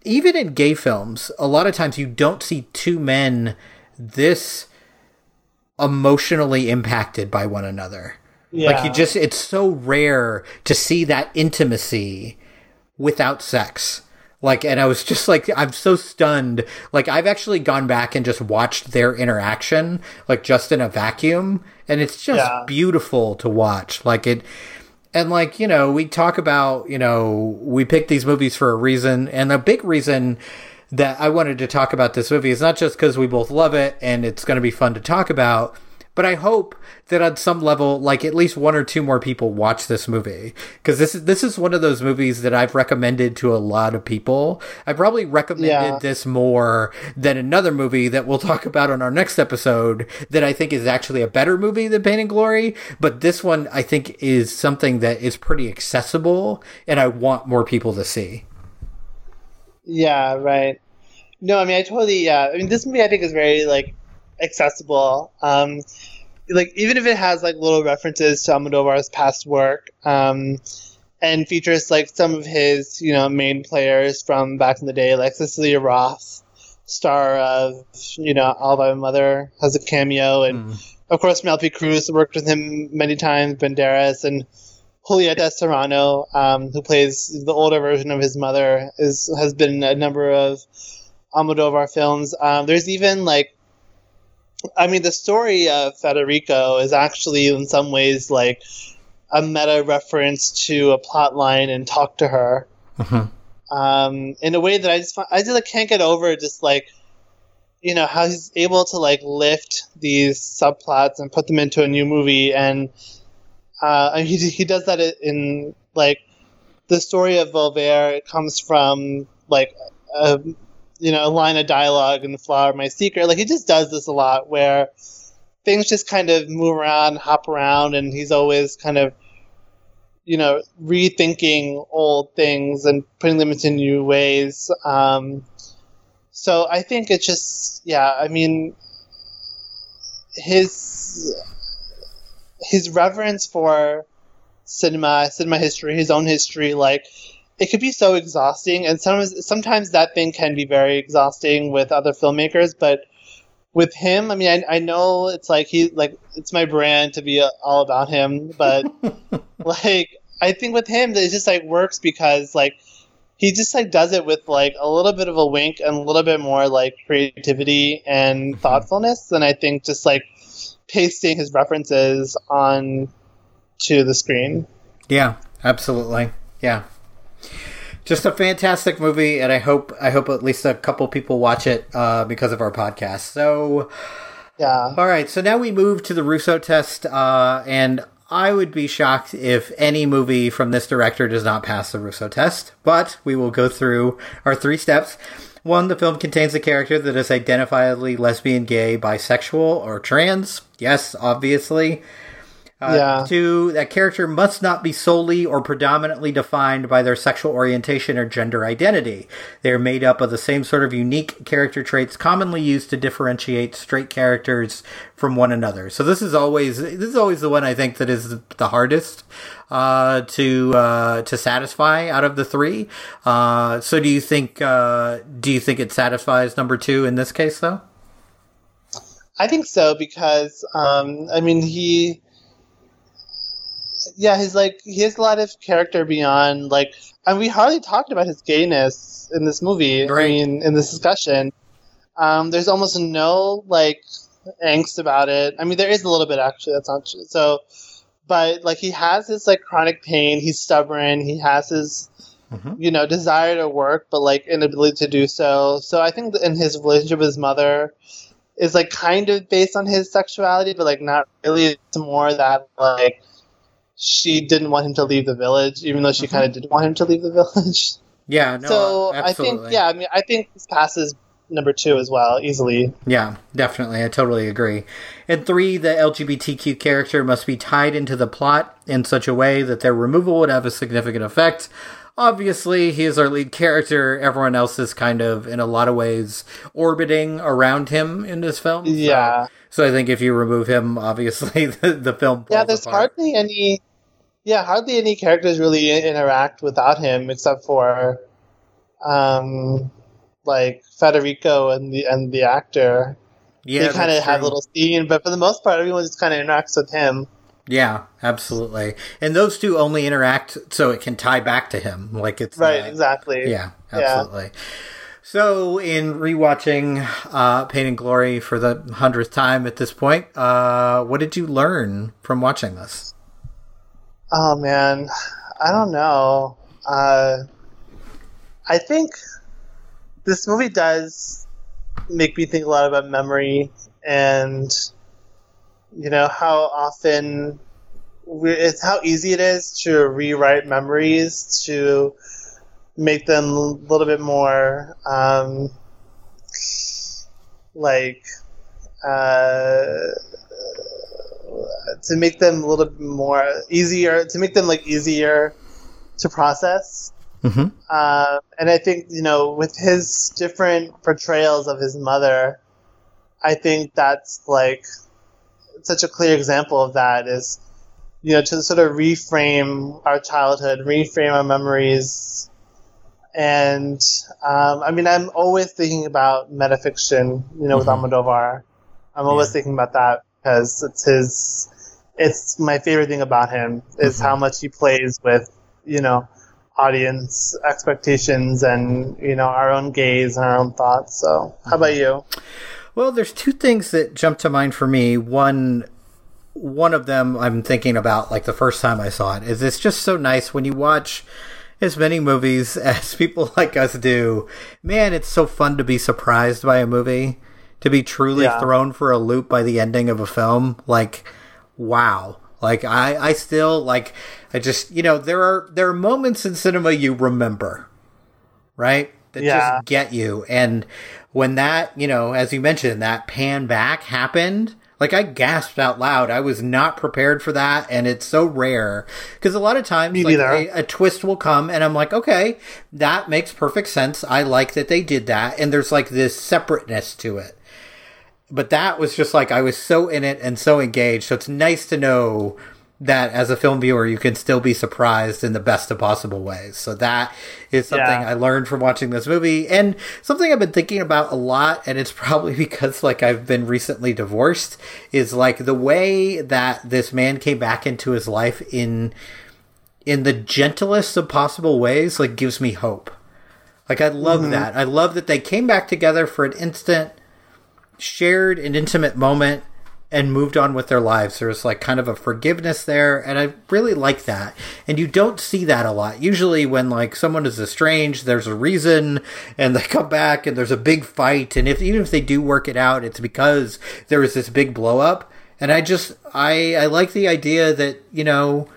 even in gay films, a lot of times you don't see two men this emotionally impacted by one another. Like you just it's so rare to see that intimacy without sex. Like and I was just like I'm so stunned. Like I've actually gone back and just watched their interaction like just in a vacuum and it's just Yeah. beautiful to watch. Like it and like, you know, we talk about, you know, we pick these movies for a reason and a big reason that I wanted to talk about this movie is not just because we both love it and it's going to be fun to talk about, but I hope that on some level, like at least one or two more people watch this movie because this is this is one of those movies that I've recommended to a lot of people. I probably recommended Yeah. this more than another movie that we'll talk about on our next episode that I think is actually a better movie than Pain and Glory. But this one I think is something that is pretty accessible and I want more people to see. Yeah, right. No, I mean, I totally. Yeah, I mean, this movie I think is very like accessible. Um, like even if it has like little references to Almodovar's past work, um, and features like some of his you know main players from back in the day, like Cecilia Roth, star of you know All By My Mother, has a cameo, and of course Penelope Cruz worked with him many times, Banderas, and Julieta Serrano, um, who plays the older version of his mother, is has been in a number of Almodovar films. Um, there's even like, I mean, the story of Federico is actually in some ways like a meta reference to a plot line and Talk to Her, um, in a way that I just fi- I just like, can't get over. Just like you know how he's able to like lift these subplots and put them into a new movie and uh, he he does that in like the story of Voltaire. It comes from like a you know a line of dialogue in the Flower My Secret. Like he just does this a lot where things just kind of move around, hop around, and he's always kind of you know rethinking old things and putting them into new ways. Um, so I think it's just yeah. I mean his his reverence for cinema, cinema history, his own history, like it could be so exhausting, and sometimes sometimes that thing can be very exhausting with other filmmakers. But with him, I mean, I, I know it's like he like it's my brand to be uh, all about him, but like I think with him, it just like works because like he just like does it with like a little bit of a wink and a little bit more like creativity and thoughtfulness than I think just like pasting his references on to the screen. Yeah, absolutely. Yeah. just a fantastic movie, and I hope I hope at least a couple people watch it uh, because of our podcast. So, Yeah. all right, so now we move to the Russo test, uh, and I would be shocked if any movie from this director does not pass the Russo test. But we will go through our three steps. One, the film contains a character that is identifiably lesbian, gay, bisexual, or trans. Yes, obviously. Uh, Yeah. Two, that character must not be solely or predominantly defined by their sexual orientation or gender identity. They are made up of the same sort of unique character traits commonly used to differentiate straight characters from one another. So this is always this is always the one I think that is the hardest uh, to uh, to satisfy out of the three. Uh, so do you think uh, do you think it satisfies number two in this case though? I think so because um, I mean he, yeah, he's like he has a lot of character beyond like, and we hardly talked about his gayness in this movie. Right. I mean, in this discussion, um, there's almost no like angst about it. I mean, there is a little bit actually. That's not true. So, but like he has his like chronic pain. He's stubborn. He has his Mhm. you know desire to work, but like inability to do so. So I think in his relationship with his mother is like kind of based on his sexuality, but like not really. It's more that like she didn't want him to leave the village, even though she kind of mm-hmm. did want him to leave the village. Yeah, no, so I think, yeah, I mean, I think this passes number two as well easily. Yeah, definitely. I totally agree. And three, the LGBTQ character must be tied into the plot in such a way that their removal would have a significant effect. Obviously, he is our lead character. Everyone else is kind of, in a lot of ways, orbiting around him in this film. So- Yeah. So, I think if you remove him, obviously, the, the film. yeah, there's apart. hardly any. Yeah, hardly any characters really interact without him, except for, um, like Federico and the and the actor. Yeah, they kind of have a little scene, but for the most part, everyone just kind of interacts with him. Yeah, absolutely. And those two only interact so it can tie back to him. Like it's Right, exactly. Yeah, Yeah. absolutely. So, in rewatching uh, Pain and Glory for the hundredth time at this point, uh, what did you learn from watching this? Oh man, I don't know. Uh, I think this movie does make me think a lot about memory and you know how often we, it's how easy it is to rewrite memories to make them a little bit more um, like uh, to make them a little bit more easier to make them like easier to process Mm-hmm. uh, and I think you know, with his different portrayals of his mother, I think that's like such a clear example of that. Is you know to sort of reframe our childhood, reframe our memories, and um, I mean, I'm always thinking about metafiction. You know, with Mhm. Almodovar, I'm always Yeah. thinking about that because it's his. It's my favorite thing about him is Mhm. how much he plays with you know audience expectations and you know our own gaze and our own thoughts. So, how about you? Well, there's two things that jump to mind for me. One, one of them I'm thinking about like the first time I saw it is it's just so nice when you watch as many movies as people like us do. Man, it's so fun to be surprised by a movie, to be truly Yeah. thrown for a loop by the ending of a film. Like, wow. Like I, I still like I just you know there are there are moments in cinema you remember, right? That Yeah. just get you. And when that, you know, as you mentioned, that pan back happened, like I gasped out loud. I was not prepared for that, and it's so rare because a lot of times Me like, a, a twist will come, and I'm like, okay, that makes perfect sense. I like that they did that, and there's like this separateness to it. But that was just like I was so in it and so engaged. So it's nice to know that as a film viewer, you can still be surprised in the best of possible ways. So that is something Yeah. I learned from watching this movie and something I've been thinking about a lot. And it's probably because like I've been recently divorced is like the way that this man came back into his life in, in the gentlest of possible ways, like gives me hope. Like I love mm-hmm. that. I love that they came back together for an instant, shared an intimate moment, and moved on with their lives. There's like kind of a forgiveness there, and I really like that. And you don't see that a lot. Usually, when like someone is estranged, there's a reason, and they come back, and there's a big fight. And if even if they do work it out, it's because there was this big blow up. And I just I I like the idea that you know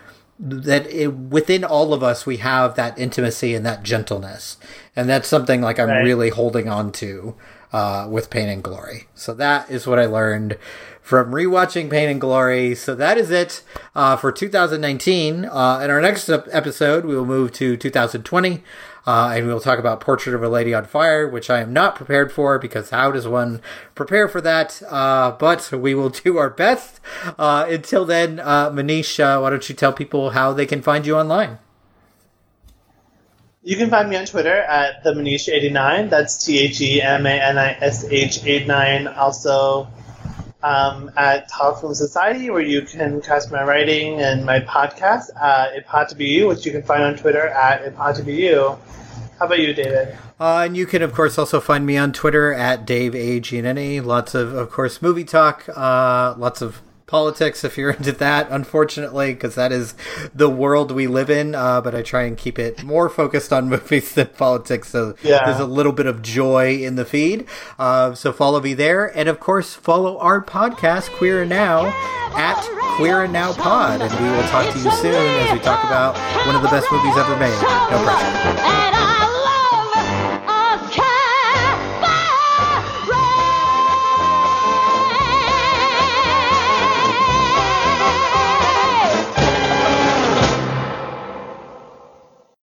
that it, within all of us we have that intimacy and that gentleness and that's something like i'm Right. really holding on to uh, with pain and glory so that is what i learned from rewatching pain and glory so that is it uh, for 2019 uh, in our next episode we will move to 2020 uh, and we'll talk about Portrait of a Lady on Fire, which I am not prepared for because how does one prepare for that? Uh, but we will do our best. Uh, until then, uh, Manish, uh, why don't you tell people how they can find you online? You can find me on Twitter at the Manish89. That's T H E M A N I S H 89. Also um, at Talk Film Society, where you can catch my writing and my podcast at It Had to Be You, which you can find on Twitter at It Had to Be You. How about you, David? Uh, and you can, of course, also find me on Twitter at Dave A. Giannini. Lots of, of course, movie talk, uh, lots of politics if you're into that, unfortunately, because that is the world we live in. Uh, but I try and keep it more focused on movies than politics, so Yeah. there's a little bit of joy in the feed. Uh, so follow me there. And, of course, follow our podcast, Queer Now, at Queer and Now Pod. And we will talk to you soon as we talk about one of the best movies ever made. No pressure. And